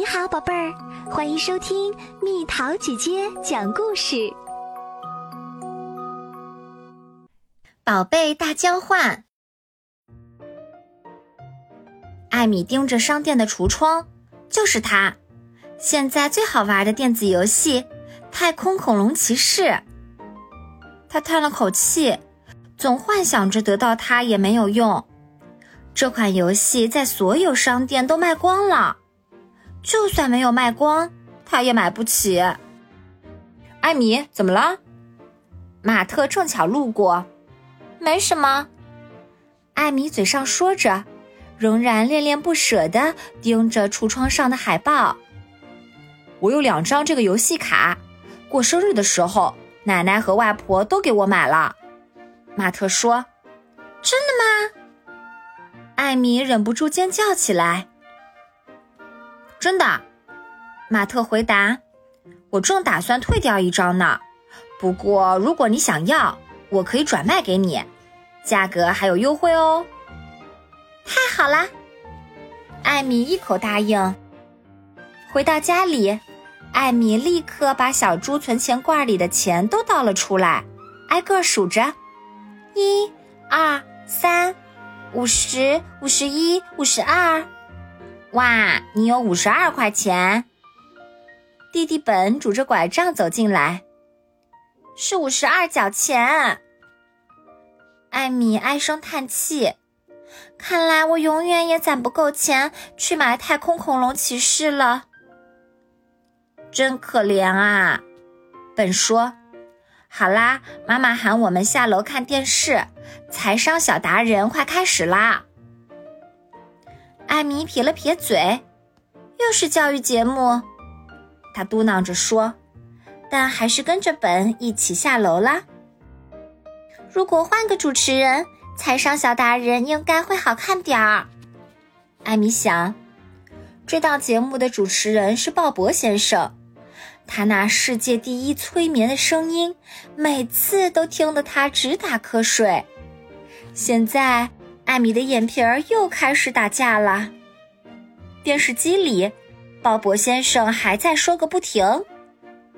你好，宝贝儿，欢迎收听蜜桃姐姐讲故事。宝贝大交换。艾米盯着商店的橱窗，就是它，现在最好玩的电子游戏《太空恐龙骑士》。他叹了口气，总幻想着得到它也没有用。这款游戏在所有商店都卖光了。就算没有卖光，他也买不起。艾米，怎么了？马特正巧路过。没什么。艾米嘴上说着，仍然恋恋不舍地盯着橱窗上的海报。我有两张这个游戏卡，过生日的时候，奶奶和外婆都给我买了。马特说：“真的吗？”艾米忍不住尖叫起来。真的，马特回答：“我正打算退掉一张呢，不过如果你想要，我可以转卖给你，价格还有优惠哦。”太好了，艾米一口答应。回到家里，艾米立刻把小猪存钱罐里的钱都倒了出来，挨个数着：一、二、三、五十、五十一、五十二。哇，你有五十二块钱！弟弟本拄着拐杖走进来，是五十二角钱。艾米唉声叹气，看来我永远也攒不够钱去买太空恐龙骑士了，真可怜啊！本说：“好啦，妈妈喊我们下楼看电视，财商小达人快开始啦！”艾米撇了撇嘴，又是教育节目，他嘟囔着说：“但还是跟着本一起下楼啦。”如果换个主持人，财商小达人应该会好看点儿。艾米想，这档节目的主持人是鲍勃先生，他那世界第一催眠的声音，每次都听得他直打瞌睡。现在。艾米的眼皮儿又开始打架了。电视机里，鲍勃先生还在说个不停。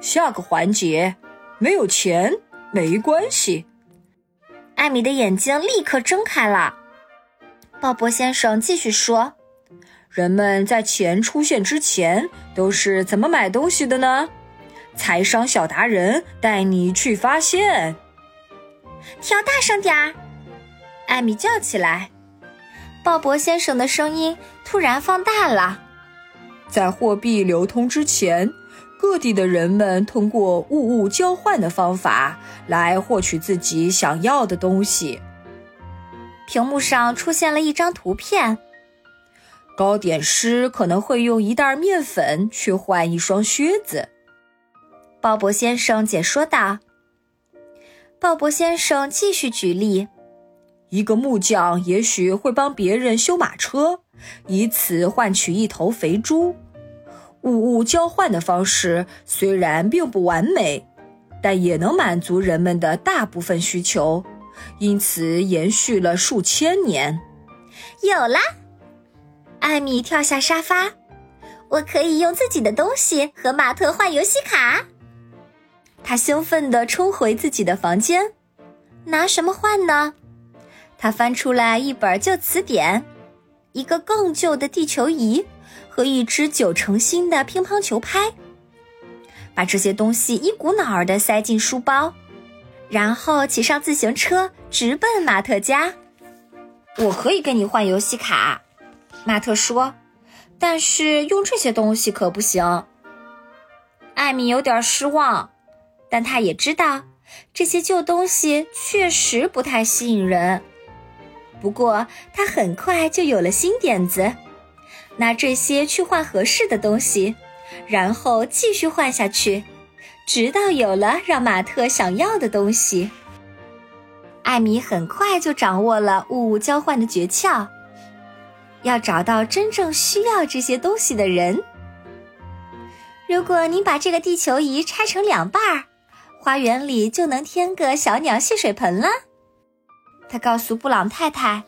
下个环节，没有钱没关系。艾米的眼睛立刻睁开了。鲍勃先生继续说：“人们在钱出现之前都是怎么买东西的呢？财商小达人带你去发现。调大声点儿。”艾米叫起来，鲍勃先生的声音突然放大了。在货币流通之前，各地的人们通过物物交换的方法来获取自己想要的东西。屏幕上出现了一张图片：糕点师可能会用一袋面粉去换一双靴子。鲍勃先生解说道。鲍勃先生继续举例。一个木匠也许会帮别人修马车，以此换取一头肥猪。物物交换的方式虽然并不完美，但也能满足人们的大部分需求，因此延续了数千年。有啦！艾米跳下沙发，我可以用自己的东西和马特换游戏卡。他兴奋地冲回自己的房间，拿什么换呢？他翻出来一本旧词典，一个更旧的地球仪和一只九成新的乒乓球拍，把这些东西一股脑儿的塞进书包，然后骑上自行车直奔马特家。我可以跟你换游戏卡，马特说，但是用这些东西可不行。艾米有点失望，但他也知道这些旧东西确实不太吸引人。不过，他很快就有了新点子，拿这些去换合适的东西，然后继续换下去，直到有了让马特想要的东西。艾米很快就掌握了物物交换的诀窍，要找到真正需要这些东西的人。如果你把这个地球仪拆成两半儿，花园里就能添个小鸟戏水盆了。他告诉布朗太太：“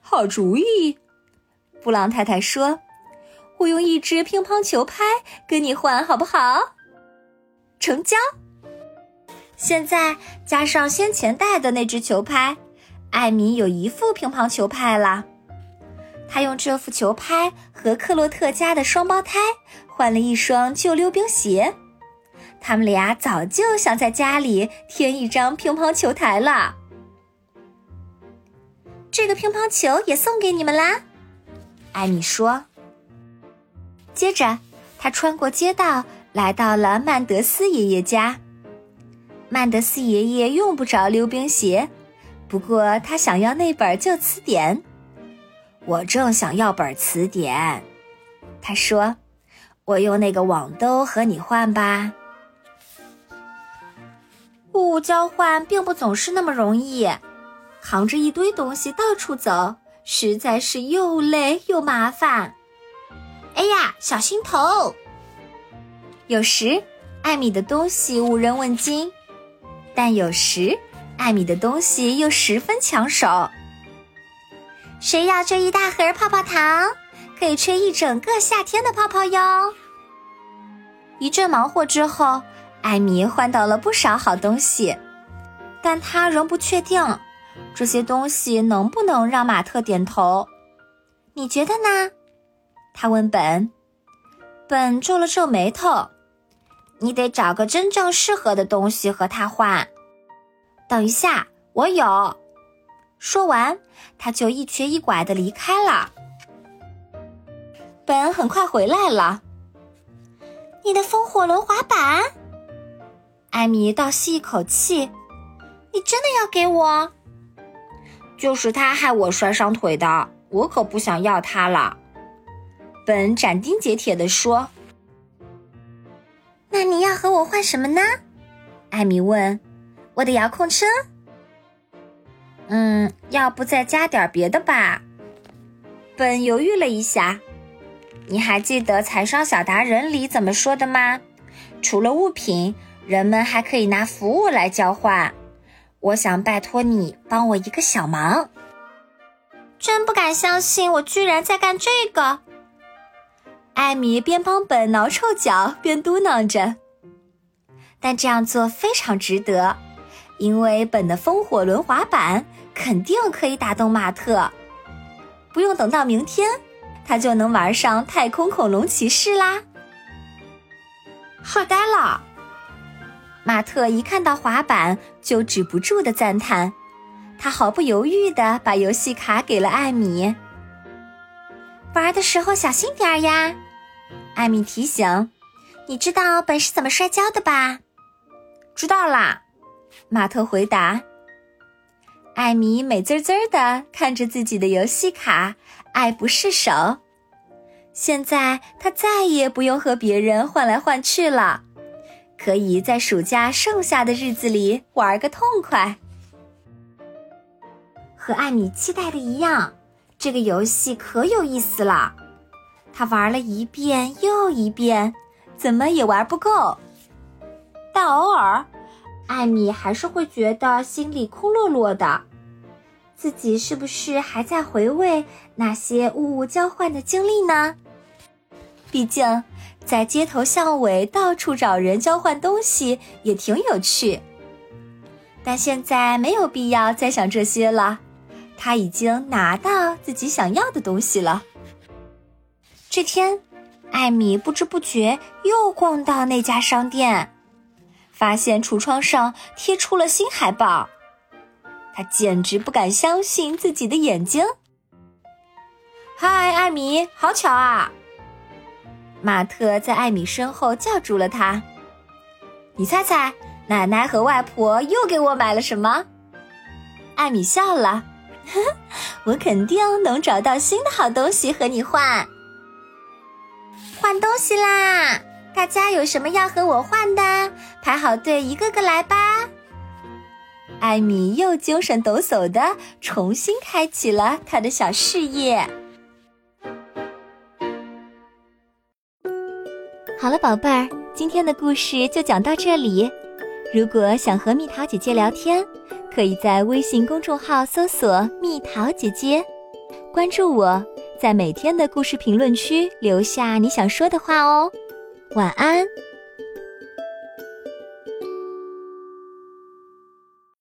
好主意。”布朗太太说：“我用一只乒乓球拍跟你换，好不好？成交。现在加上先前带的那只球拍，艾米有一副乒乓球拍了。他用这副球拍和克洛特家的双胞胎换了一双旧溜冰鞋。他们俩早就想在家里添一张乒乓球台了。这个乒乓球也送给你们啦，艾米说。接着，他穿过街道，来到了曼德斯爷爷家。曼德斯爷爷用不着溜冰鞋，不过他想要那本旧词典。我正想要本词典，他说：“我用那个网兜和你换吧。”物物交换并不总是那么容易，扛着一堆东西到处走，实在是又累又麻烦。哎呀，小心头！有时艾米的东西无人问津，但有时艾米的东西又十分抢手。谁要这一大盒泡泡糖？可以吹一整个夏天的泡泡哟！一阵忙活之后，艾米换到了不少好东西，但她仍不确定这些东西能不能让马特点头。你觉得呢？他问本。本皱了皱眉头。你得找个真正适合的东西和他换。等一下，我有。说完，他就一瘸一拐的离开了。本很快回来了。你的风火轮滑板，艾米倒吸一口气。你真的要给我？就是他害我摔伤腿的，我可不想要他了。本斩钉截铁地说。那你要和我换什么呢？艾米问。我的遥控车。嗯，要不再加点别的吧？本犹豫了一下。你还记得《财商小达人》里怎么说的吗？除了物品，人们还可以拿服务来交换。我想拜托你帮我一个小忙。真不敢相信，我居然在干这个。艾米边帮本挠臭脚边嘟囔着。但这样做非常值得，因为本的风火轮滑板。肯定可以打动马特，不用等到明天，他就能玩上太空恐龙骑士啦！帅呆了！马特一看到滑板就止不住的赞叹，他毫不犹豫的把游戏卡给了艾米。玩的时候小心点儿呀，艾米提醒。你知道本是怎么摔跤的吧？知道啦，马特回答。艾米美滋滋的看着自己的游戏卡，爱不释手。现在他再也不用和别人换来换去了，可以在暑假剩下的日子里玩个痛快。和艾米期待的一样，这个游戏可有意思了。她玩了一遍又一遍，怎么也玩不够。但偶尔，艾米还是会觉得心里空落落的。自己是不是还在回味那些物物交换的经历呢？毕竟，在街头巷尾到处找人交换东西也挺有趣。但现在没有必要再想这些了，他已经拿到自己想要的东西了。这天，艾米不知不觉又逛到那家商店，发现橱窗上贴出了新海报。他简直不敢相信自己的眼睛。嗨，艾米，好巧啊！马特在艾米身后叫住了他。你猜猜，奶奶和外婆又给我买了什么？艾米笑了，呵呵，我肯定能找到新的好东西和你换。换东西啦！大家有什么要和我换的？排好队，一个个来吧。艾米又精神抖擞的重新开启了他的小事业。好了，宝贝儿，今天的故事就讲到这里。如果想和蜜桃姐姐聊天，可以在微信公众号搜索“蜜桃姐姐”，关注我，在每天的故事评论区留下你想说的话哦。晚安。